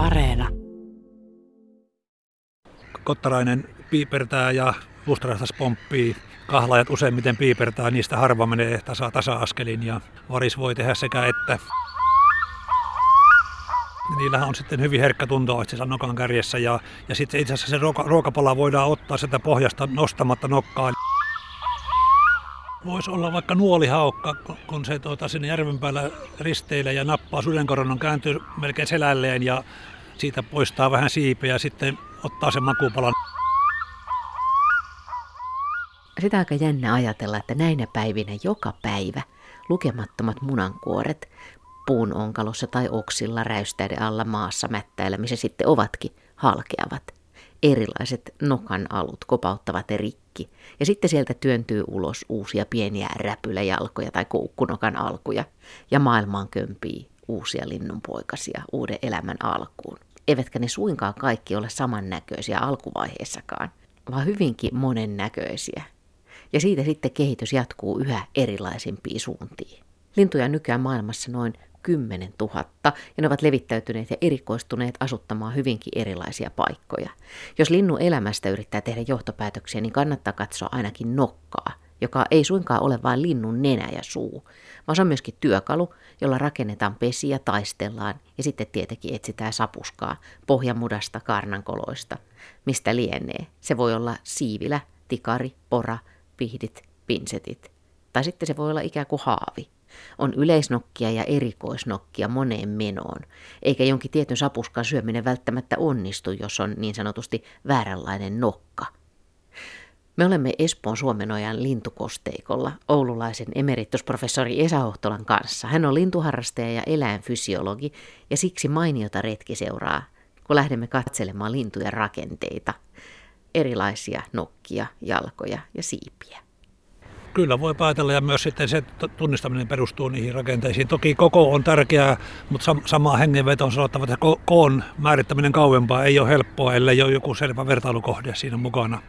Areena. Kottarainen piipertää ja Lustrastas pomppii. Kahlaajat useimmiten piipertää, niistä harva menee tasa, tasa-askelin ja varis voi tehdä sekä että. Niillähän on sitten hyvin herkkä tunto itse nokan kärjessä ja, ja sitten itse asiassa se ruoka, ruokapala voidaan ottaa sitä pohjasta nostamatta nokkaa. Voisi olla vaikka nuolihaukka, kun se tuota, sinne järven päällä risteilee ja nappaa sudenkoronon, kääntyy melkein selälleen ja siitä poistaa vähän siipeä ja sitten ottaa sen makupalan. Sitä aika jännä ajatella, että näinä päivinä joka päivä lukemattomat munankuoret puun onkalossa tai oksilla räystäiden alla maassa mättäillä, missä sitten ovatkin, halkeavat. Erilaiset nokan alut kopauttavat rikki ja sitten sieltä työntyy ulos uusia pieniä räpyläjalkoja tai koukkunokan alkuja ja maailmaan kömpii uusia linnunpoikasia uuden elämän alkuun. Eivätkä ne suinkaan kaikki ole samannäköisiä alkuvaiheessakaan, vaan hyvinkin monennäköisiä. Ja siitä sitten kehitys jatkuu yhä erilaisimpiin suuntiin. Lintuja nykyään maailmassa noin 10 000 ja ne ovat levittäytyneet ja erikoistuneet asuttamaan hyvinkin erilaisia paikkoja. Jos linnun elämästä yrittää tehdä johtopäätöksiä, niin kannattaa katsoa ainakin nokkaa, joka ei suinkaan ole vain linnun nenä ja suu, vaan se on myöskin työkalu, jolla rakennetaan pesiä, taistellaan ja sitten tietenkin etsitään sapuskaa pohjamudasta, karnankoloista. Mistä lienee? Se voi olla siivilä, tikari, pora, pihdit, pinsetit. Tai sitten se voi olla ikään kuin haavi. On yleisnokkia ja erikoisnokkia moneen menoon, eikä jonkin tietyn sapuskan syöminen välttämättä onnistu, jos on niin sanotusti vääränlainen nokka. Me olemme Espoon Suomenojan lintukosteikolla oululaisen emeritusprofessori Esa Hohtolan kanssa. Hän on lintuharrastaja ja eläinfysiologi ja siksi mainiota retki seuraa, kun lähdemme katselemaan lintujen rakenteita, erilaisia nokkia, jalkoja ja siipiä. Kyllä voi päätellä ja myös sitten se tunnistaminen perustuu niihin rakenteisiin. Toki koko on tärkeää, mutta sam- samaa hengenveto on sanottava, että ko- koon määrittäminen kauempaa ei ole helppoa, ellei ole joku selvä vertailukohde siinä mukana.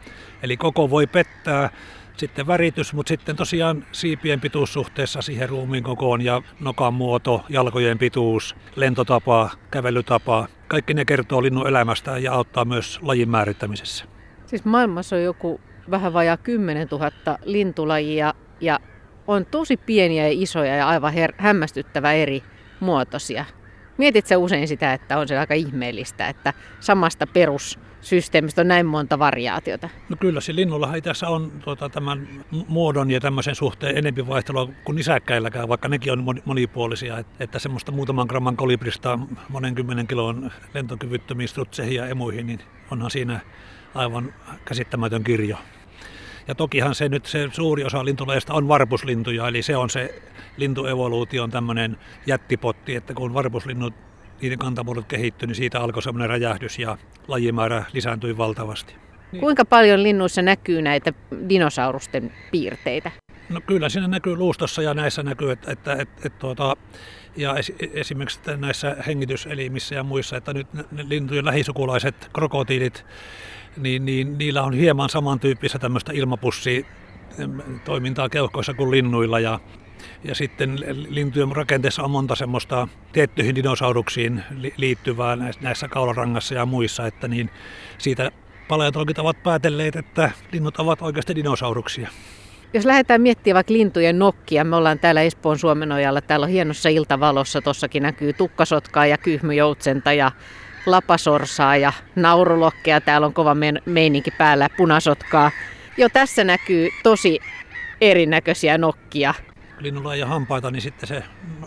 Eli koko voi pettää, sitten väritys, mutta sitten tosiaan siipien pituus suhteessa siihen ruumiin kokoon ja nokan muoto, jalkojen pituus, lentotapa, kävelytapa. Kaikki ne kertoo linnun elämästä ja auttaa myös lajin määrittämisessä. Siis maailmassa on joku vähän vajaa 10 000 lintulajia ja on tosi pieniä ja isoja ja aivan her- hämmästyttävä eri muotoisia. Mietitkö usein sitä, että on se aika ihmeellistä, että samasta perussysteemistä on näin monta variaatiota? No kyllä, se linnullahan tässä on tuota, tämän muodon ja tämmöisen suhteen enempi vaihtelua kuin nisäkkäilläkään, vaikka nekin on monipuolisia. Että, että semmoista muutaman gramman kolibrista monen kymmenen kilon lentokyvyttömiin strutseihin ja emuihin, niin onhan siinä aivan käsittämätön kirjo. Ja tokihan se nyt se suuri osa lintuleista on varpuslintuja, eli se on se lintuevoluution tämmöinen jättipotti, että kun varpuslinnut niiden kantamuodot kehittyi, niin siitä alkoi semmoinen räjähdys ja lajimäärä lisääntyi valtavasti. Niin. Kuinka paljon linnuissa näkyy näitä dinosaurusten piirteitä? No kyllä siinä näkyy luustossa ja näissä näkyy, että, että, että, että tuota, ja esimerkiksi näissä hengityselimissä ja muissa, että nyt lintujen lähisukulaiset krokotiilit, niin, niin niillä on hieman samantyyppistä tämmöistä ilmapussi toimintaa keuhkoissa kuin linnuilla ja, ja sitten lintujen rakenteessa on monta semmoista tiettyihin dinosauruksiin liittyvää näissä kaularangassa ja muissa, että niin siitä paleontologit ovat päätelleet, että linnut ovat oikeasti dinosauruksia. Jos lähdetään miettimään vaikka lintujen nokkia, me ollaan täällä Espoon Suomenojalla, täällä on hienossa iltavalossa, tossakin näkyy tukkasotkaa ja kyhmyjoutsenta ja lapasorsaa ja naurulokkeja, täällä on kova meininki päällä, punasotkaa. Jo tässä näkyy tosi erinäköisiä nokkia. Linnulla ei hampaita, niin sitten se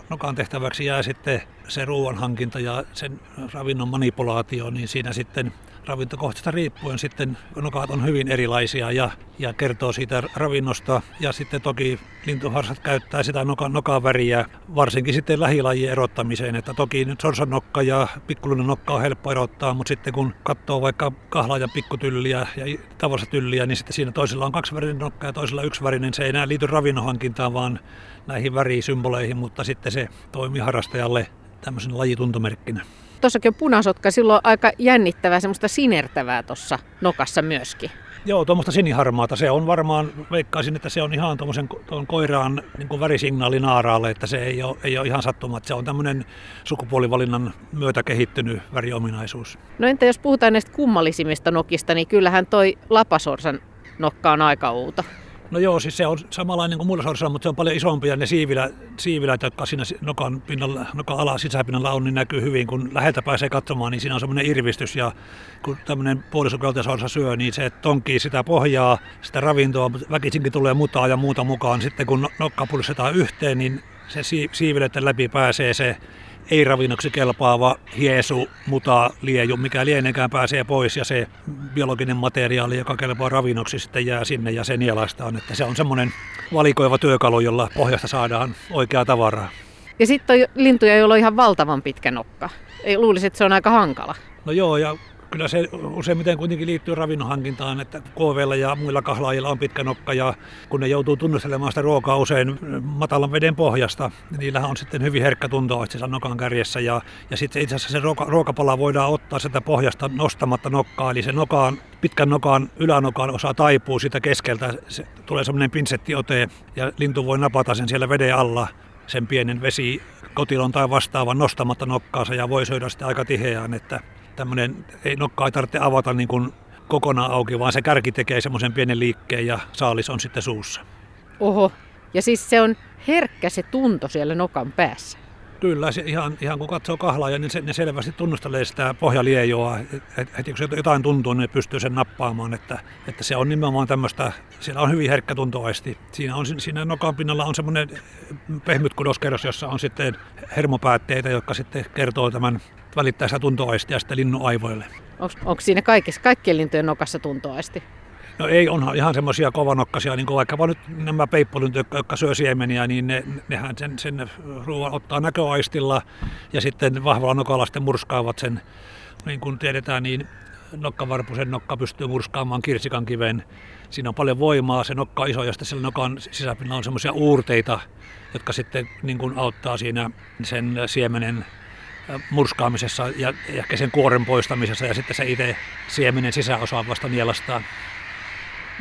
nokan tehtäväksi jää sitten se ruoanhankinta ja sen ravinnon manipulaatio, niin siinä sitten ravintokohteesta riippuen sitten nokat on hyvin erilaisia ja, ja kertoo siitä ravinnosta. Ja sitten toki lintuharsat käyttää sitä nokan, nokan väriä varsinkin sitten lähilajien erottamiseen. Että toki nyt sorsanokka ja pikkulinen nokka on helppo erottaa, mutta sitten kun katsoo vaikka kahlaajan pikkutylliä ja tavallista tylliä, niin sitten siinä toisella on kaksivärinen nokka ja toisella yksivärinen. Se ei enää liity ravinnonhankintaan, vaan näihin värisymboleihin, mutta sitten se toimii harrastajalle tämmöisen lajituntomerkkinä. Tuossakin on punasotka, silloin aika jännittävää, semmoista sinertävää tuossa nokassa myöskin. Joo, tuommoista siniharmaata. Se on varmaan, veikkaisin, että se on ihan tuommoisen koiraan niin kuin värisignaali naaraalle, että se ei ole, ei ole ihan sattuma. Se on tämmöinen sukupuolivalinnan myötä kehittynyt väriominaisuus. No entä jos puhutaan näistä kummallisimmista nokista, niin kyllähän toi lapasorsan nokka on aika outo. No joo, siis se on samanlainen kuin muilla sorsilla, mutta se on paljon isompia. Ne siivilä, siivilät, jotka siinä nokan, pinnalla, nokan ala sisäpinnalla on, niin näkyy hyvin. Kun läheltä pääsee katsomaan, niin siinä on semmoinen irvistys. Ja kun tämmöinen puolisokeltasorsa syö, niin se tonkii sitä pohjaa, sitä ravintoa, väkisinkin tulee mutaa ja muuta mukaan. Sitten kun no-, nokka pullistetaan yhteen, niin se siivileiden läpi pääsee se ei-ravinnoksi kelpaava hiesu, muta, lieju, mikä lienekään pääsee pois ja se biologinen materiaali, joka kelpaa ravinnoksi, sitten jää sinne ja se nielastaan. Että se on semmoinen valikoiva työkalu, jolla pohjasta saadaan oikeaa tavaraa. Ja sitten on lintuja, joilla on ihan valtavan pitkä nokka. Ei luulisi, että se on aika hankala. No joo, ja kyllä se useimmiten kuitenkin liittyy ravinnonhankintaan, että KVllä ja muilla kahlaajilla on pitkä nokka ja kun ne joutuu tunnustelemaan sitä ruokaa usein matalan veden pohjasta, niin niillähän on sitten hyvin herkkä tunto itse nokan kärjessä ja, ja sitten itse asiassa se ruoka, ruokapala voidaan ottaa sitä pohjasta nostamatta nokkaa, eli se nokaan, pitkän nokan ylänokan osa taipuu sitä keskeltä, se tulee semmoinen pinsettiote ja lintu voi napata sen siellä veden alla sen pienen vesi kotilon tai vastaavan nostamatta nokkaansa ja voi syödä sitä aika tiheään, että tämmöinen, ei nokkaa tarvitse avata niin kuin kokonaan auki, vaan se kärki tekee semmoisen pienen liikkeen ja saalis on sitten suussa. Oho, ja siis se on herkkä se tunto siellä nokan päässä. Kyllä, se ihan, ihan kun katsoo kahlaa, niin se, ne selvästi tunnustelee sitä pohjaliejoa. Heti kun jotain tuntuu, niin ne pystyy sen nappaamaan. Että, että se on nimenomaan tämmöistä, siellä on hyvin herkkä tuntoaisti. Siinä, on, siinä nokan pinnalla on semmoinen pehmyt kudoskerros, jossa on sitten hermopäätteitä, jotka sitten kertoo tämän välittää sitä tuntoaistia sitten linnun aivoille. Onko siinä kaikissa, kaikkien lintujen nokassa tuntoaisti? No ei, onhan ihan semmoisia kovanokkaisia, niin kuin vaikkapa nyt nämä peippolynt, jotka, syö siemeniä, niin ne, nehän sen, sen ruoan ottaa näköaistilla ja sitten vahvalla nokalla sitten murskaavat sen. Niin kuin tiedetään, niin nokkavarpusen nokka pystyy murskaamaan kirsikan kiven. Siinä on paljon voimaa, se nokka on iso ja sitten sillä nokan sisäpinnalla on semmoisia uurteita, jotka sitten niin kuin auttaa siinä sen siemenen murskaamisessa ja ehkä sen kuoren poistamisessa ja sitten se itse siemenen sisäosa vasta nielastaan.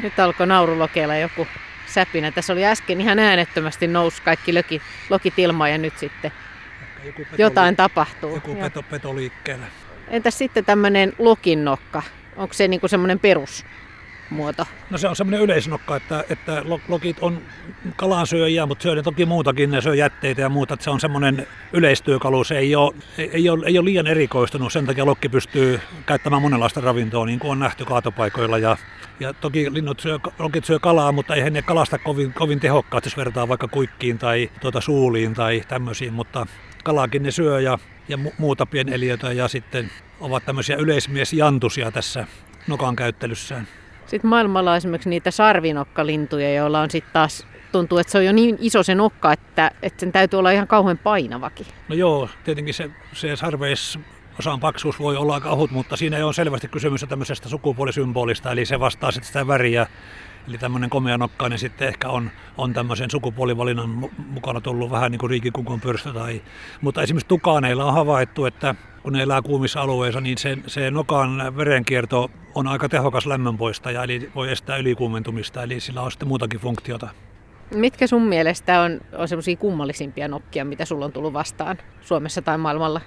Nyt alkoi naurulokeilla joku säpinä. Tässä oli äsken ihan äänettömästi nousi kaikki lökit, lokit ilmaan ja nyt sitten joku jotain tapahtuu. Joku peto, peto liikkeellä. Entäs sitten tämmöinen lokinnokka? Onko se niinku semmoinen perus? Muoto? No se on semmoinen yleisnokka, että, että lokit on kalansyöjiä, mutta syö toki muutakin, ne syö jätteitä ja muuta. Että se on semmoinen yleistyökalu, se ei ole, ei, ole, ei ole liian erikoistunut, sen takia lokki pystyy käyttämään monenlaista ravintoa, niin kuin on nähty kaatopaikoilla. Ja, ja toki linnut syö, lokit syö kalaa, mutta eihän ne kalasta kovin, kovin tehokkaasti, jos vertaa vaikka kuikkiin tai tuota suuliin tai tämmöisiin, mutta kalaakin ne syö ja, ja muuta pieneliöitä ja sitten ovat tämmöisiä yleismiesjantusia tässä nokan käyttelyssään. Sitten maailmalla on esimerkiksi niitä sarvinokkalintuja, joilla on sitten taas tuntuu, että se on jo niin iso se nokka, että, että sen täytyy olla ihan kauhean painavakin. No joo, tietenkin se, se sarveis osan paksuus voi olla aika ohut, mutta siinä ole selvästi kysymys tämmöisestä sukupuolisymbolista, eli se vastaa sitten sitä väriä. Eli tämmöinen komeanokkainen sitten ehkä on, on tämmöisen sukupuolivalinnan mukana tullut vähän niin kuin riikikukon pyrstö. Tai, mutta esimerkiksi tukaaneilla on havaittu, että kun ne elää kuumissa alueissa, niin se, se nokan verenkierto on aika tehokas lämmönpoistaja, eli voi estää ylikuumentumista, eli sillä on sitten muutakin funktiota. Mitkä sun mielestä on, on semmoisia kummallisimpia nokkia, mitä sulla on tullut vastaan Suomessa tai maailmalla?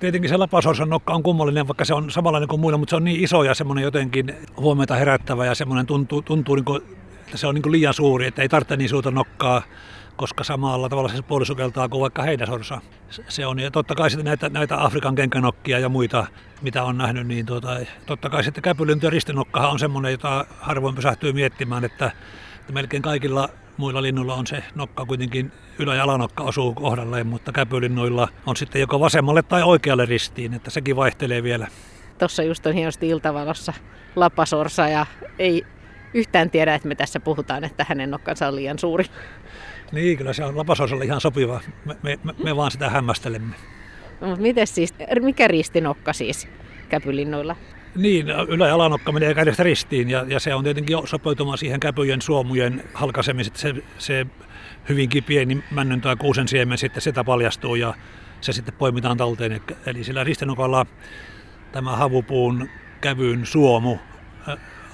Tietenkin se lapasorsan nokka on kummallinen, vaikka se on samanlainen kuin muilla, mutta se on niin iso ja semmoinen jotenkin huomiota herättävä ja semmoinen tuntuu, tuntuu niin kuin, että se on niin kuin liian suuri, että ei tarvitse niin suurta nokkaa koska samalla tavalla se puolisukeltaa kuin vaikka heinäsorsa. Se on, ja totta kai sitten näitä, näitä Afrikan kenkänokkia ja muita, mitä on nähnyt, niin tuota, totta kai sitten käpylynty ja ristinokkahan on semmoinen, jota harvoin pysähtyy miettimään, että, että melkein kaikilla muilla linnuilla on se nokka kuitenkin ylä- ja alanokka osuu kohdalleen, mutta käpylinnoilla on sitten joko vasemmalle tai oikealle ristiin, että sekin vaihtelee vielä. Tuossa just on hienosti iltavalossa lapasorsa ja ei yhtään tiedä, että me tässä puhutaan, että hänen nokkansa on liian suuri. Niin, kyllä se on lapasosalle ihan sopiva. Me, me, me, me vaan sitä hämmästelemme. No, mutta miten siis, mikä ristinokka siis käpylinnoilla? Niin, ylä- ja alanokka menee kädestä ristiin ja, ja se on tietenkin sopeutumaan siihen käpyjen suomujen halkaisemiseen. Se, se hyvinkin pieni männyn tai kuusen siemen sitten sitä paljastuu ja se sitten poimitaan talteen. Eli sillä ristinokalla tämä havupuun kävyn suomu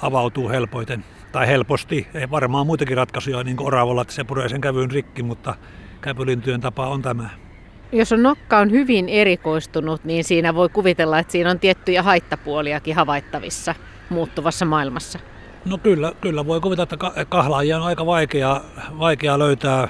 avautuu helpoiten. Tai helposti, ei varmaan muitakin ratkaisuja niin kuin oravalla, että se puree sen kävyyn rikki, mutta käpylintyjen tapa on tämä. Jos on nokka on hyvin erikoistunut, niin siinä voi kuvitella, että siinä on tiettyjä haittapuoliakin havaittavissa muuttuvassa maailmassa. No kyllä, kyllä voi kuvitella, että kahlaajia on aika vaikea, vaikea löytää,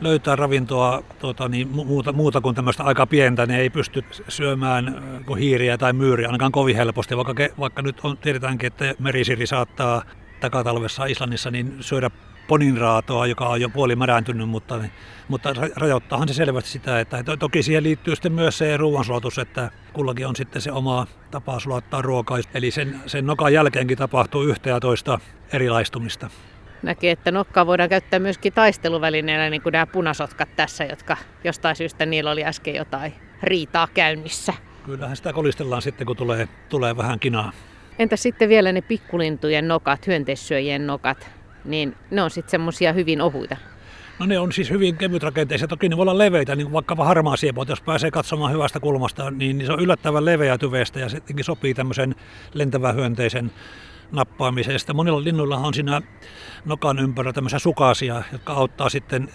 löytää ravintoa tuota, niin muuta, muuta kuin tämmöistä aika pientä. Ne ei pysty syömään äh, hiiriä tai myyriä ainakaan kovin helposti, vaikka, vaikka nyt on, tiedetäänkin, että merisiri saattaa takatalvessa Islannissa niin syödä poninraatoa, joka on jo puoli märääntynyt, mutta, mutta rajoittaahan se selvästi sitä, että toki siihen liittyy sitten myös se ruoansulatus, että kullakin on sitten se oma tapa sulattaa ruokaa, eli sen, sen nokan jälkeenkin tapahtuu yhtä ja toista erilaistumista. Näkee, että nokkaa voidaan käyttää myöskin taisteluvälineenä, niin kuin nämä punasotkat tässä, jotka jostain syystä niillä oli äsken jotain riitaa käynnissä. Kyllähän sitä kolistellaan sitten, kun tulee, tulee vähän kinaa. Entä sitten vielä ne pikkulintujen nokat, hyönteissyöjien nokat? Niin ne on sitten semmoisia hyvin ohuita. No ne on siis hyvin kevytrakenteisia. Toki ne voi olla leveitä, niin vaikka harmaa siepo, jos pääsee katsomaan hyvästä kulmasta, niin se on yllättävän leveä tyvestä ja se sopii tämmöisen lentävän hyönteisen nappaamisesta. Monilla linnuilla on siinä nokan ympärillä tämmöisiä sukasia, jotka auttaa sitten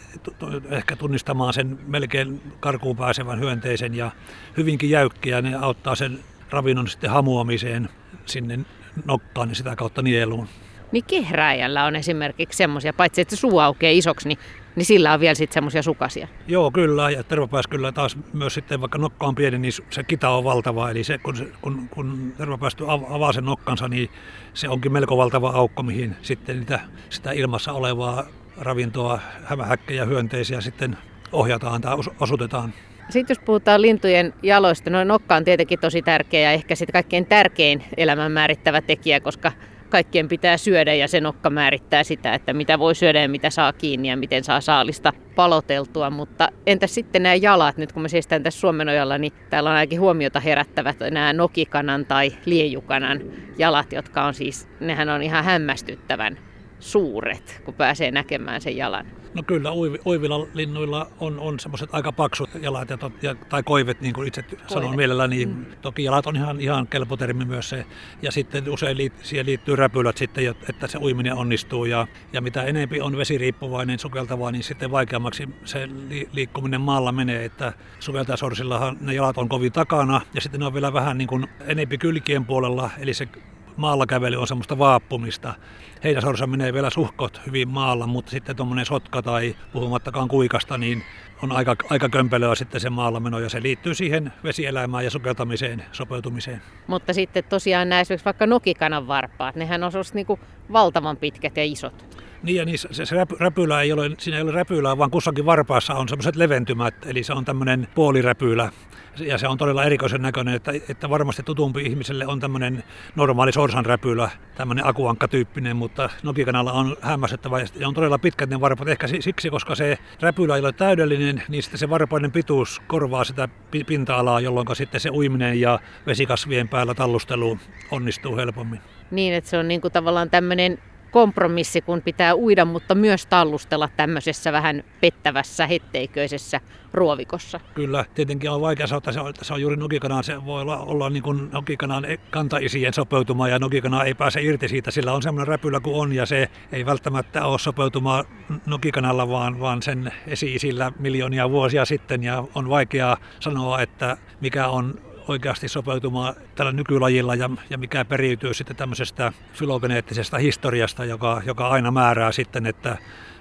ehkä tunnistamaan sen melkein karkuun pääsevän hyönteisen ja hyvinkin jäykkiä. Ne auttaa sen ravinnon sitten hamuamiseen sinne nokkaan ja sitä kautta nieluun. Niin kehrääjällä on esimerkiksi semmoisia, paitsi että suu aukeaa isoksi, niin, niin sillä on vielä sitten semmoisia sukasia. Joo, kyllä. Ja tervapääs kyllä taas myös sitten, vaikka nokka on pieni, niin se kita on valtava. Eli se, kun, kun, kun tervapäästy avaa sen nokkansa, niin se onkin melko valtava aukko, mihin sitten niitä, sitä ilmassa olevaa ravintoa, hämähäkkejä, hyönteisiä sitten ohjataan tai asutetaan. Sitten jos puhutaan lintujen jaloista, no nokka on tietenkin tosi tärkeä ja ehkä sitten kaikkein tärkein elämän määrittävä tekijä, koska kaikkien pitää syödä ja se nokka määrittää sitä, että mitä voi syödä ja mitä saa kiinni ja miten saa saalista paloteltua. Mutta entä sitten nämä jalat, nyt kun me seistään tässä Suomenojalla, niin täällä on ainakin huomiota herättävät nämä nokikanan tai liejukanan jalat, jotka on siis, nehän on ihan hämmästyttävän suuret, kun pääsee näkemään sen jalan. No kyllä, uivilla linnuilla on, on semmoiset aika paksut jalat ja, tot, ja, tai koivet, niin kuin itse koivet. sanon mielelläni. Niin mm. Toki jalat on ihan, ihan kelpo termi myös se. Ja sitten usein liit, siihen liittyy räpylät sitten, että se uiminen onnistuu. Ja, ja mitä enempi on vesiriippuvainen sukeltava, niin sitten vaikeammaksi se li, liikkuminen maalla menee. Että sukeltajasorsillahan ne jalat on kovin takana ja sitten ne on vielä vähän niin kuin enempi kylkien puolella. Eli se maalla kävely on semmoista vaappumista. Heinäsorsa menee vielä suhkot hyvin maalla, mutta sitten tuommoinen sotka tai puhumattakaan kuikasta, niin on aika, aika kömpelöä sitten se maalla meno ja se liittyy siihen vesielämään ja sukeltamiseen, sopeutumiseen. Mutta sitten tosiaan nämä esimerkiksi vaikka nokikanan varpaat, nehän on niinku valtavan pitkät ja isot. Niin ja niin se, se räpylä ei ole, siinä ei ole räpylää, vaan kussakin varpaassa on semmoiset leventymät, eli se on tämmöinen puoliräpylä. Ja se on todella erikoisen näköinen, että, että varmasti tutumpi ihmiselle on tämmöinen normaali sorsanräpylä, tämmöinen akuankka-tyyppinen, mutta nokikanalla on hämmästyttävä ja on todella pitkät ne varpat. Ehkä siksi, koska se räpylä ei ole täydellinen, niin sitten se varpainen pituus korvaa sitä pinta-alaa, jolloin sitten se uiminen ja vesikasvien päällä tallustelu onnistuu helpommin. Niin, että se on niin kuin tavallaan tämmöinen kompromissi, kun pitää uida, mutta myös tallustella tämmöisessä vähän pettävässä, hetteiköisessä ruovikossa. Kyllä, tietenkin on vaikea sanoa, että se on, se on juuri nokikanaan, se voi olla, olla niin kuin nokikanaan kantaisien sopeutuma ja nokikana ei pääse irti siitä, sillä on semmoinen räpylä kuin on ja se ei välttämättä ole sopeutuma nokikanalla, vaan, vaan sen esi-isillä miljoonia vuosia sitten ja on vaikea sanoa, että mikä on oikeasti sopeutumaan tällä nykylajilla ja, ja mikä periytyy sitten tämmöisestä filogeneettisesta historiasta, joka, joka aina määrää sitten, että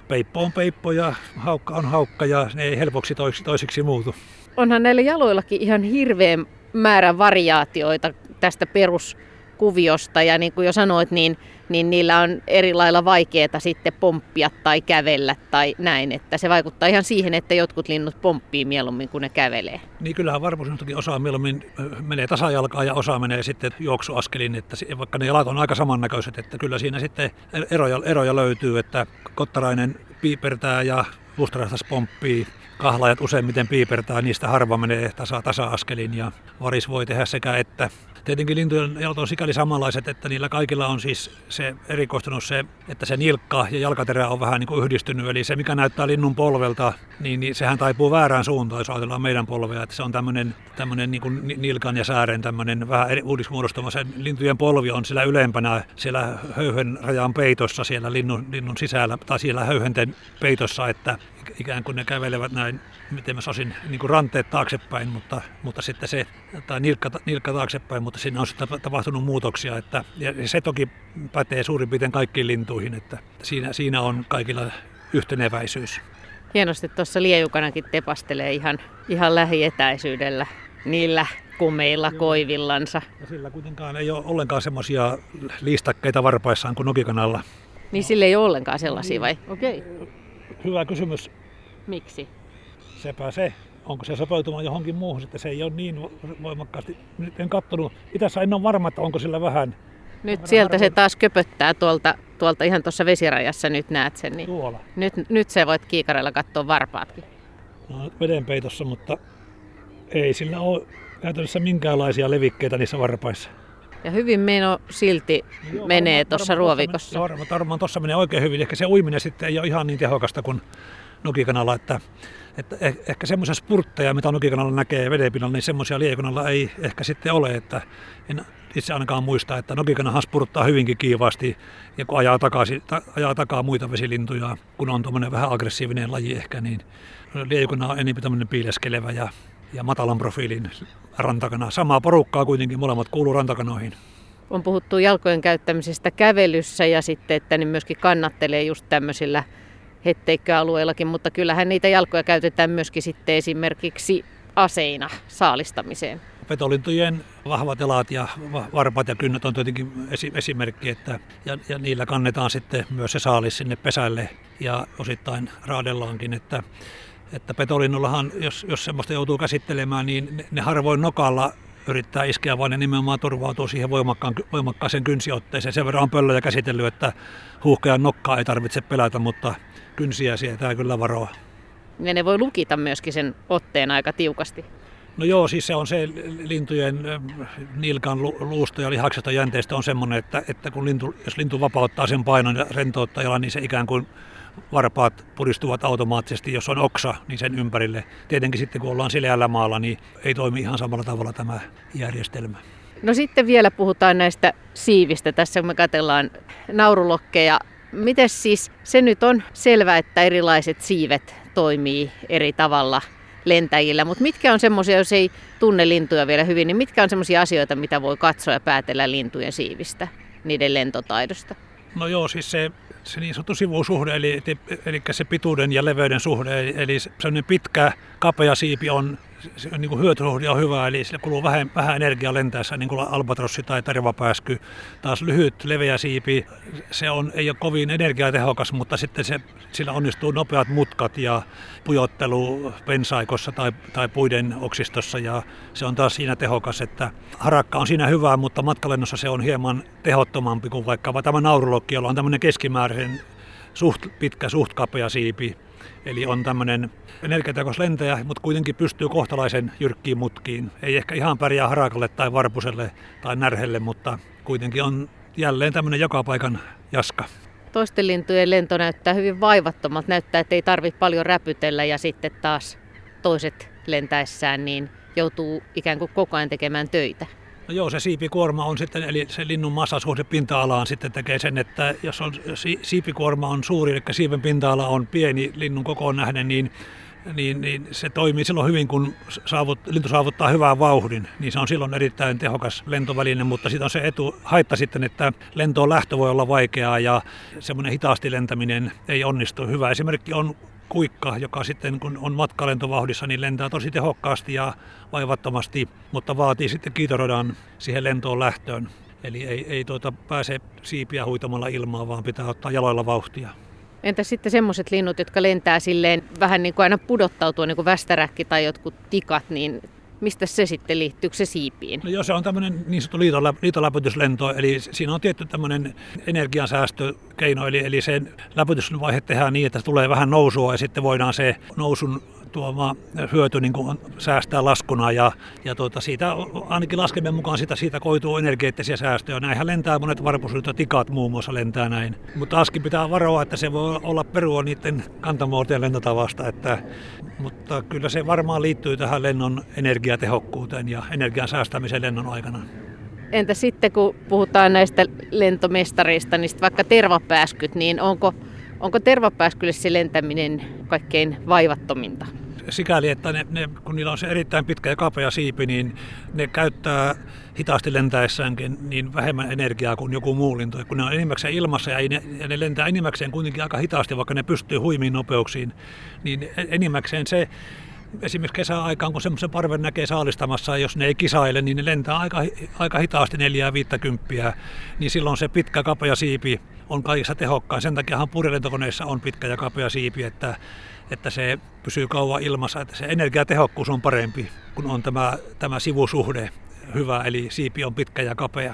peippo on peippo ja haukka on haukka ja ne ei helpoksi toisiksi, toisiksi muutu. Onhan näillä jaloillakin ihan hirveän määrä variaatioita tästä perus kuviosta ja niin kuin jo sanoit, niin, niin niillä on eri lailla vaikeaa sitten pomppia tai kävellä tai näin, että se vaikuttaa ihan siihen, että jotkut linnut pomppii mieluummin kuin ne kävelee. Niin kyllähän varmuuslinnutkin osa mieluummin menee tasajalkaan ja osa menee sitten juoksuaskelin, että vaikka ne jalat on aika samannäköiset, että kyllä siinä sitten eroja, eroja löytyy, että kottarainen piipertää ja Pusterahtas pomppii kahlajat useimmiten piipertää, niistä harva menee tasa, tasa-askelin ja varis voi tehdä sekä että. Tietenkin lintujen jalat on sikäli samanlaiset, että niillä kaikilla on siis se erikoistunut se, että se nilkka ja jalkaterä on vähän niin kuin yhdistynyt. Eli se, mikä näyttää linnun polvelta, niin, niin sehän taipuu väärään suuntaan, jos ajatellaan meidän polvea. Että se on tämmöinen, tämmöinen niin kuin nilkan ja säären tämmöinen vähän eri. Se lintujen polvi on sillä ylempänä, siellä höyhen rajan peitossa, siellä linnun, linnun sisällä tai siellä höyhenten peitossa, että ikään kuin ne kävelevät näin, miten mä sosin, niin kuin ranteet taaksepäin, mutta, mutta sitten se, tai nilkka, nilkka taaksepäin, mutta siinä on tapahtunut muutoksia, että, ja se toki pätee suurin piirtein kaikkiin lintuihin, että siinä, siinä on kaikilla yhteneväisyys. Hienosti tuossa liejukanakin tepastelee ihan, ihan lähietäisyydellä niillä kumeilla koivillansa. Ja sillä kuitenkaan ei ole ollenkaan semmoisia liistakkeita varpaissaan kuin nokikanalla. Niin sille ei ole ollenkaan sellaisia vai? Okei. Okay. Hyvä kysymys. Miksi? Sepä se. Onko se sopeutumaan johonkin muuhun, että se ei ole niin voimakkaasti. Nyt en katsonut. Itässä en ole varma, että onko sillä vähän. Nyt sieltä se taas köpöttää tuolta, tuolta ihan tuossa vesirajassa, nyt näet sen. Niin Tuolla. Nyt, nyt se voit kiikareilla katsoa varpaatkin. No, vedenpeitossa, mutta ei sillä ole käytännössä minkäänlaisia levikkeitä niissä varpaissa. Ja hyvin meno silti joo, menee tuossa ruovikossa. Varmaan, varmaan tuossa menee oikein hyvin. Ehkä se uiminen sitten ei ole ihan niin tehokasta kuin nokikanalla, että, että eh, ehkä semmoisia spurtteja, mitä nokikanalla näkee vedenpinnalla, niin semmoisia liekunalla ei ehkä sitten ole, että en itse ainakaan muista, että nokikanahan spurttaa hyvinkin kiivaasti ja kun ajaa, takaisin, ta, ajaa takaa muita vesilintuja, kun on tuommoinen vähän aggressiivinen laji ehkä, niin liekuna on enemmän tämmöinen piileskelevä ja ja matalan profiilin rantakana. Samaa porukkaa kuitenkin, molemmat kuuluu rantakanoihin. On puhuttu jalkojen käyttämisestä kävelyssä ja sitten, että ne myöskin kannattelee just tämmöisillä hetteikköalueillakin, mutta kyllähän niitä jalkoja käytetään myöskin sitten esimerkiksi aseina saalistamiseen. Petolintujen vahvat elat ja varpat ja kynnät on tietenkin esimerkki, että, ja, ja niillä kannetaan sitten myös se saalis sinne pesälle ja osittain raadellaankin, että että petolinnullahan, jos, jos semmoista joutuu käsittelemään, niin ne, ne harvoin nokalla yrittää iskeä, vaan ne nimenomaan turvautuu siihen voimakkaan, voimakkaaseen kynsiotteeseen. Sen verran on pöllöjä käsitellyt, että huuhkajan nokkaa ei tarvitse pelätä, mutta kynsiä sietää kyllä varoa. Ja ne voi lukita myöskin sen otteen aika tiukasti. No joo, siis se on se lintujen nilkan luusto ja lihaksesta jänteestä on semmoinen, että, että kun lintu, jos lintu vapauttaa sen painon ja rentouttaa niin se ikään kuin varpaat puristuvat automaattisesti, jos on oksa, niin sen ympärille. Tietenkin sitten kun ollaan sileällä maalla, niin ei toimi ihan samalla tavalla tämä järjestelmä. No sitten vielä puhutaan näistä siivistä. Tässä me katsellaan naurulokkeja. Miten siis, se nyt on selvää, että erilaiset siivet toimii eri tavalla lentäjillä, mutta mitkä on semmoisia, jos ei tunne lintuja vielä hyvin, niin mitkä on semmoisia asioita, mitä voi katsoa ja päätellä lintujen siivistä, niiden lentotaidosta? No joo, siis se se niin sanottu sivusuhde, eli, eli se pituuden ja leveyden suhde, eli sellainen pitkä, kapea siipi on se niin kuin on hyvä, eli sillä kuluu vähän, vähän energiaa lentäessä, niin kuin albatrossi tai tervapääsky. Taas lyhyt, leveä siipi, se on, ei ole kovin energiatehokas, mutta sitten se, sillä onnistuu nopeat mutkat ja pujottelu pensaikossa tai, tai puiden oksistossa, ja se on taas siinä tehokas, että harakka on siinä hyvää, mutta matkalennossa se on hieman tehottomampi kuin vaikka tämä naurulokki, jolla on tämmöinen keskimääräisen suht pitkä, suht kapea siipi, Eli on tämmöinen energiatehokas lentäjä, mutta kuitenkin pystyy kohtalaisen jyrkkiin mutkiin. Ei ehkä ihan pärjää harakalle tai varpuselle tai närhelle, mutta kuitenkin on jälleen tämmöinen joka paikan jaska. Toisten lintujen lento näyttää hyvin vaivattomalta. Näyttää, että ei tarvitse paljon räpytellä ja sitten taas toiset lentäessään niin joutuu ikään kuin koko ajan tekemään töitä. No joo, se siipikuorma on sitten, eli se linnun massasuhde pinta-alaan sitten tekee sen, että jos on, siipikuorma on suuri, eli siiven pinta-ala on pieni linnun kokoon nähden, niin niin, niin se toimii silloin hyvin, kun saavut, lintu saavuttaa hyvää vauhdin, niin se on silloin erittäin tehokas lentoväline, mutta siitä on se etu, haitta sitten, että lentoon lähtö voi olla vaikeaa ja semmoinen hitaasti lentäminen ei onnistu. Hyvä esimerkki on kuikka, joka sitten kun on matkalentovauhdissa, niin lentää tosi tehokkaasti ja vaivattomasti, mutta vaatii sitten kiitorodan siihen lentoon lähtöön. Eli ei, ei tuota pääse siipiä huitamalla ilmaa, vaan pitää ottaa jaloilla vauhtia. Entä sitten semmoiset linnut, jotka lentää silleen vähän niin kuin aina pudottautua, niin kuin västäräkki tai jotkut tikat, niin Mistä se sitten liittyy, se siipiin? No joo, se on tämmöinen niin sanottu liitoläpytyslento, eli siinä on tietty tämmöinen energiansäästökeino, eli, eli sen läpytysvaihe tehdään niin, että tulee vähän nousua ja sitten voidaan se nousun tuoma hyöty niin kuin säästää laskuna ja, ja tuota, siitä ainakin laskemme mukaan sitä, siitä koituu energeettisiä säästöjä. Näinhän lentää monet varpusylyt tikat muun muassa lentää näin. Mutta askin pitää varoa, että se voi olla perua niiden kantamuotojen lentotavasta, että, mutta kyllä se varmaan liittyy tähän lennon energiatehokkuuteen ja energian säästämiseen lennon aikana. Entä sitten kun puhutaan näistä lentomestareista, niin vaikka tervapääskyt, niin onko, onko tervapääskylle se lentäminen kaikkein vaivattominta? Sikäli, että ne, ne, kun niillä on se erittäin pitkä ja kapea siipi, niin ne käyttää hitaasti lentäessäänkin niin vähemmän energiaa kuin joku muu lintu. Kun ne on enimmäkseen ilmassa ja ne, ja ne lentää enimmäkseen kuitenkin aika hitaasti, vaikka ne pystyy huimiin nopeuksiin, niin enimmäkseen se esimerkiksi kesäaikaan, kun semmoisen parven näkee saalistamassa, jos ne ei kisaile, niin ne lentää aika, aika hitaasti neljää viittäkymppiä, niin silloin se pitkä kapea siipi on kaikissa tehokkain. Sen takiahan purjelentokoneissa on pitkä ja kapea siipi, että, että se pysyy kauan ilmassa, että se energiatehokkuus on parempi, kun on tämä, tämä sivusuhde hyvä, eli siipi on pitkä ja kapea.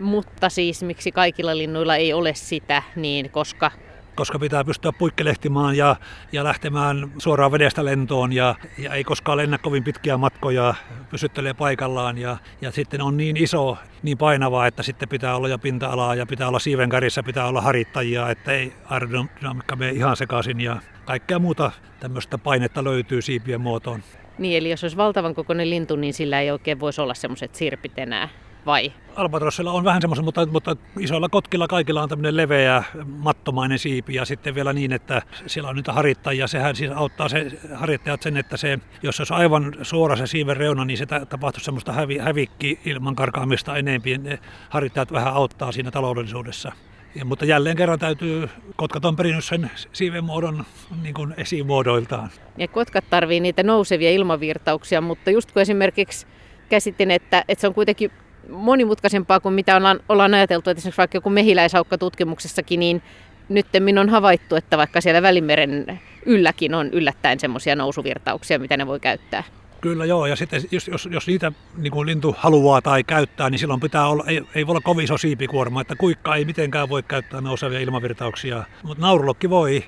Mutta siis miksi kaikilla linnuilla ei ole sitä, niin koska koska pitää pystyä puikkelehtimaan ja, ja lähtemään suoraan vedestä lentoon ja, ja ei koskaan lennä kovin pitkiä matkoja, pysyttelee paikallaan ja, ja sitten on niin iso, niin painavaa, että sitten pitää olla jo pinta-alaa ja pitää olla siivenkärjissä, pitää olla harittajia, että ei aerodynamiikka mene ihan sekaisin ja kaikkea muuta tämmöistä painetta löytyy siipien muotoon. Niin, eli jos olisi valtavan kokoinen lintu, niin sillä ei oikein voisi olla semmoiset sirpit enää vai? Albatrossilla on vähän semmoisen, mutta, mutta isoilla kotkilla kaikilla on tämmöinen leveä mattomainen siipi ja sitten vielä niin, että siellä on niitä harittajia. Sehän siis auttaa se harittajat sen, että se, jos olisi aivan suora se siiven reuna, niin se tapahtuu semmoista hävi, hävikki ilman karkaamista enempi. Ne harittajat vähän auttaa siinä taloudellisuudessa. Ja, mutta jälleen kerran täytyy, kotkat on perinnyt sen siiven muodon niin kuin esimuodoiltaan. Ja kotkat tarvii niitä nousevia ilmavirtauksia, mutta just kun esimerkiksi käsitin, että, että se on kuitenkin monimutkaisempaa kuin mitä ollaan, ollaan ajateltu, että esimerkiksi vaikka joku mehiläisaukka tutkimuksessakin, niin nyt on havaittu, että vaikka siellä Välimeren ylläkin on yllättäen semmoisia nousuvirtauksia, mitä ne voi käyttää. Kyllä joo, ja sitten jos, jos, jos niitä niin kuin lintu haluaa tai käyttää, niin silloin pitää olla, ei, ei voi olla kovin iso siipikuorma, että kuikka ei mitenkään voi käyttää nousevia ilmavirtauksia, mutta naurulokki voi,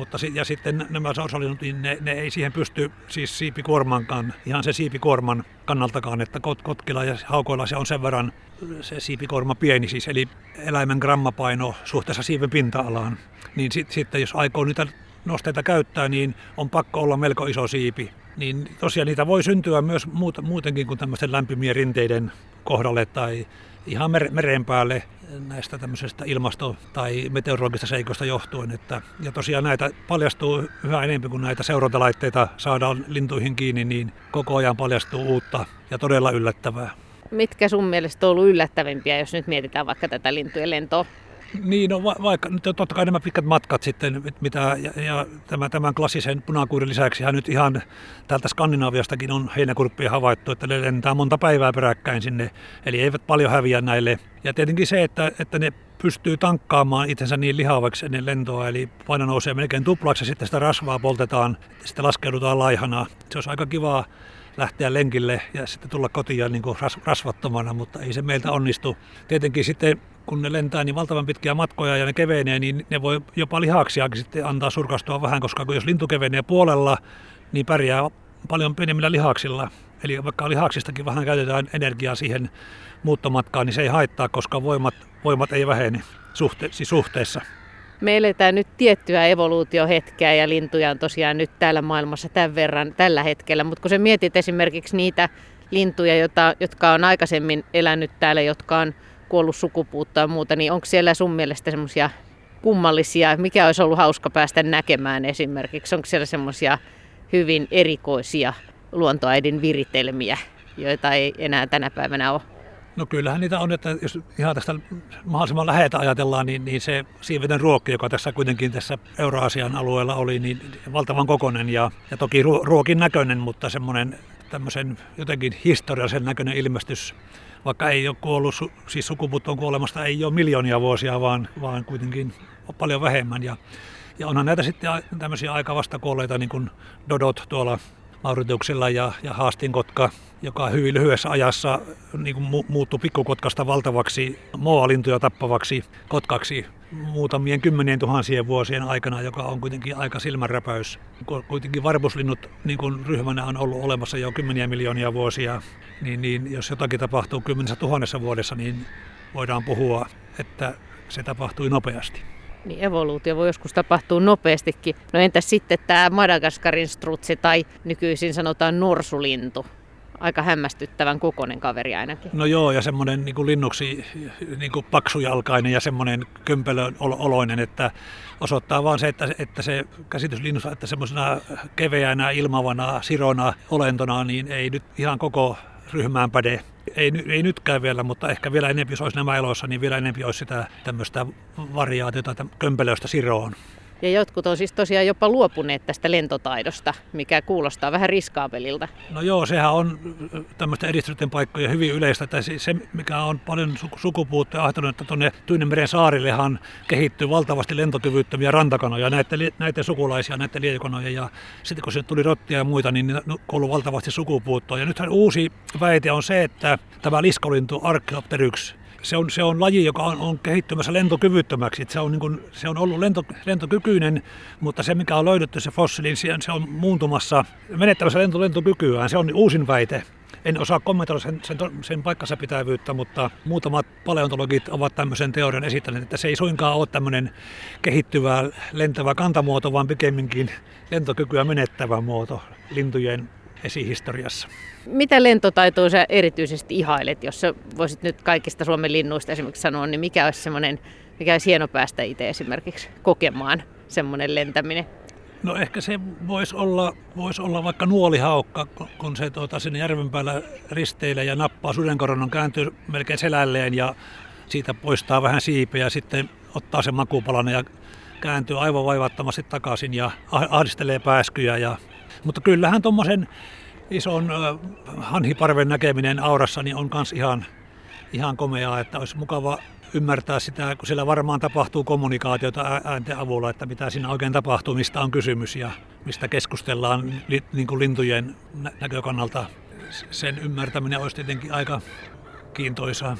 mutta ja sitten nämä sorsalinnut, niin ne, ne, ei siihen pysty siis siipikuormankaan, ihan se siipikuorman kannaltakaan, että kot, kotkilla ja haukoilla se on sen verran se siipikuorma pieni siis, eli eläimen grammapaino suhteessa siiven pinta-alaan. Niin sit, sitten jos aikoo niitä nosteita käyttää, niin on pakko olla melko iso siipi. Niin tosiaan niitä voi syntyä myös muutenkin kuin tämmöisten lämpimien rinteiden kohdalle tai ihan meren päälle näistä tämmöisestä ilmasto- tai meteorologisista seikoista johtuen. Että, ja tosiaan näitä paljastuu yhä enemmän, kun näitä seurantalaitteita saadaan lintuihin kiinni, niin koko ajan paljastuu uutta ja todella yllättävää. Mitkä sun mielestä on ollut yllättävimpiä, jos nyt mietitään vaikka tätä lintujen lentoa? Niin, no va- vaikka nyt totta kai nämä pitkät matkat sitten, mitä, ja, ja tämä, tämän klassisen punakuurin lisäksi nyt ihan täältä Skandinaaviastakin on heinäkurppia havaittu, että ne lentää monta päivää peräkkäin sinne, eli eivät paljon häviä näille. Ja tietenkin se, että, että ne pystyy tankkaamaan itsensä niin lihavaksi ennen lentoa, eli paino nousee melkein tuplaksi ja sitten sitä rasvaa poltetaan, sitten laskeudutaan laihana. Se olisi aika kivaa lähteä lenkille ja sitten tulla kotiin niin kuin rasvattomana, mutta ei se meiltä onnistu. Tietenkin sitten kun ne lentää niin valtavan pitkiä matkoja ja ne kevenee, niin ne voi jopa lihaksiakin sitten antaa surkastua vähän, koska jos lintu kevenee puolella, niin pärjää paljon pienemmillä lihaksilla. Eli vaikka lihaksistakin vähän käytetään energiaa siihen muuttomatkaan, niin se ei haittaa, koska voimat, voimat ei vähene suhte, siis suhteessa. Me eletään nyt tiettyä evoluutiohetkeä ja lintuja on tosiaan nyt täällä maailmassa tämän verran tällä hetkellä, mutta kun sä mietit esimerkiksi niitä lintuja, jota, jotka on aikaisemmin elänyt täällä, jotka on kuollut sukupuuttoa ja muuta, niin onko siellä sun mielestä semmoisia kummallisia, mikä olisi ollut hauska päästä näkemään esimerkiksi? Onko siellä semmoisia hyvin erikoisia luontoäidin viritelmiä, joita ei enää tänä päivänä ole? No kyllähän niitä on, että jos ihan tästä mahdollisimman lähetä ajatellaan, niin, niin se siiveten ruokki, joka tässä kuitenkin tässä Euraasian alueella oli, niin valtavan kokonen ja, ja toki ruokin näköinen, mutta semmoinen tämmöisen jotenkin historiallisen näköinen ilmestys vaikka ei ole kuollut, siis sukupuuttoon kuolemasta ei ole miljoonia vuosia, vaan, vaan kuitenkin paljon vähemmän. Ja, ja onhan näitä sitten tämmöisiä aika vasta kuolleita, niin kuin Dodot tuolla Mauritiuksilla ja, ja Haastinkotka, joka hyvin lyhyessä ajassa niin kuin mu- muuttui pikkukotkasta valtavaksi moalintuja tappavaksi kotkaksi. muutamien kymmenien tuhansien vuosien aikana, joka on kuitenkin aika silmänräpäys. Kuitenkin varpuslinnut niin kuin ryhmänä on ollut olemassa jo kymmeniä miljoonia vuosia, niin, niin jos jotakin tapahtuu kymmenessä tuhannessa vuodessa, niin voidaan puhua, että se tapahtui nopeasti. Niin evoluutio voi joskus tapahtua nopeastikin. No entäs sitten tämä Madagaskarin strutsi tai nykyisin sanotaan norsulintu? aika hämmästyttävän kokonen kaveri ainakin. No joo, ja semmoinen niin linnuksi niin kuin paksujalkainen ja semmoinen kömpelön oloinen, että osoittaa vaan se, että, että se käsitys linnusta, että semmoisena keveänä, ilmavana, sirona olentona, niin ei nyt ihan koko ryhmään päde. Ei, ei nytkään vielä, mutta ehkä vielä enempi, jos olisi nämä eloissa, niin vielä enempi olisi sitä tämmöistä variaatiota kömpelöstä siroon. Ja jotkut on siis tosiaan jopa luopuneet tästä lentotaidosta, mikä kuulostaa vähän riskaapelilta. No joo, sehän on tämmöistä edistyneiden paikkoja hyvin yleistä. Että se, mikä on paljon sukupuuttoja ahtanut, että tuonne Tyynemeren saarillehan kehittyy valtavasti lentokyvyttömiä rantakanoja, näiden, näiden sukulaisia, näiden liekanoja. Ja sitten kun se tuli rottia ja muita, niin kuului valtavasti sukupuuttoa. Ja nythän uusi väite on se, että tämä liskolintu Archaeopteryx se on, se on laji, joka on, on kehittymässä lentokyvyttömäksi. Se on, niin kuin, se on ollut lento, lentokykyinen, mutta se mikä on löydetty, se fossiili, se on muuntumassa, menettämässä lento, lentokykyään. Se on uusin väite. En osaa kommentoida sen, sen, sen paikkansa pitävyyttä, mutta muutamat paleontologit ovat tämmöisen teorian esittäneet, että se ei suinkaan ole tämmöinen kehittyvä lentävä kantamuoto, vaan pikemminkin lentokykyä menettävä muoto lintujen esihistoriassa. Mitä lentotaitoa sä erityisesti ihailet, jos sä voisit nyt kaikista Suomen linnuista esimerkiksi sanoa, niin mikä olisi semmoinen, mikä olisi hieno päästä itse esimerkiksi kokemaan semmoinen lentäminen? No ehkä se voisi olla, vois olla vaikka nuolihaukka, kun se tuota, sinne järven päällä risteilee ja nappaa sudenkoronan, kääntyy melkein selälleen ja siitä poistaa vähän siipeä ja sitten ottaa sen makupalan ja kääntyy aivan vaivattomasti takaisin ja ahdistelee pääskyjä. Ja, mutta kyllähän tuommoisen ison hanhiparven näkeminen aurassa niin on myös ihan, ihan komeaa, että olisi mukava ymmärtää sitä, kun siellä varmaan tapahtuu kommunikaatiota äänten avulla, että mitä siinä oikein tapahtuu, mistä on kysymys ja mistä keskustellaan niin kuin lintujen näkökannalta. Sen ymmärtäminen olisi tietenkin aika kiintoisaa.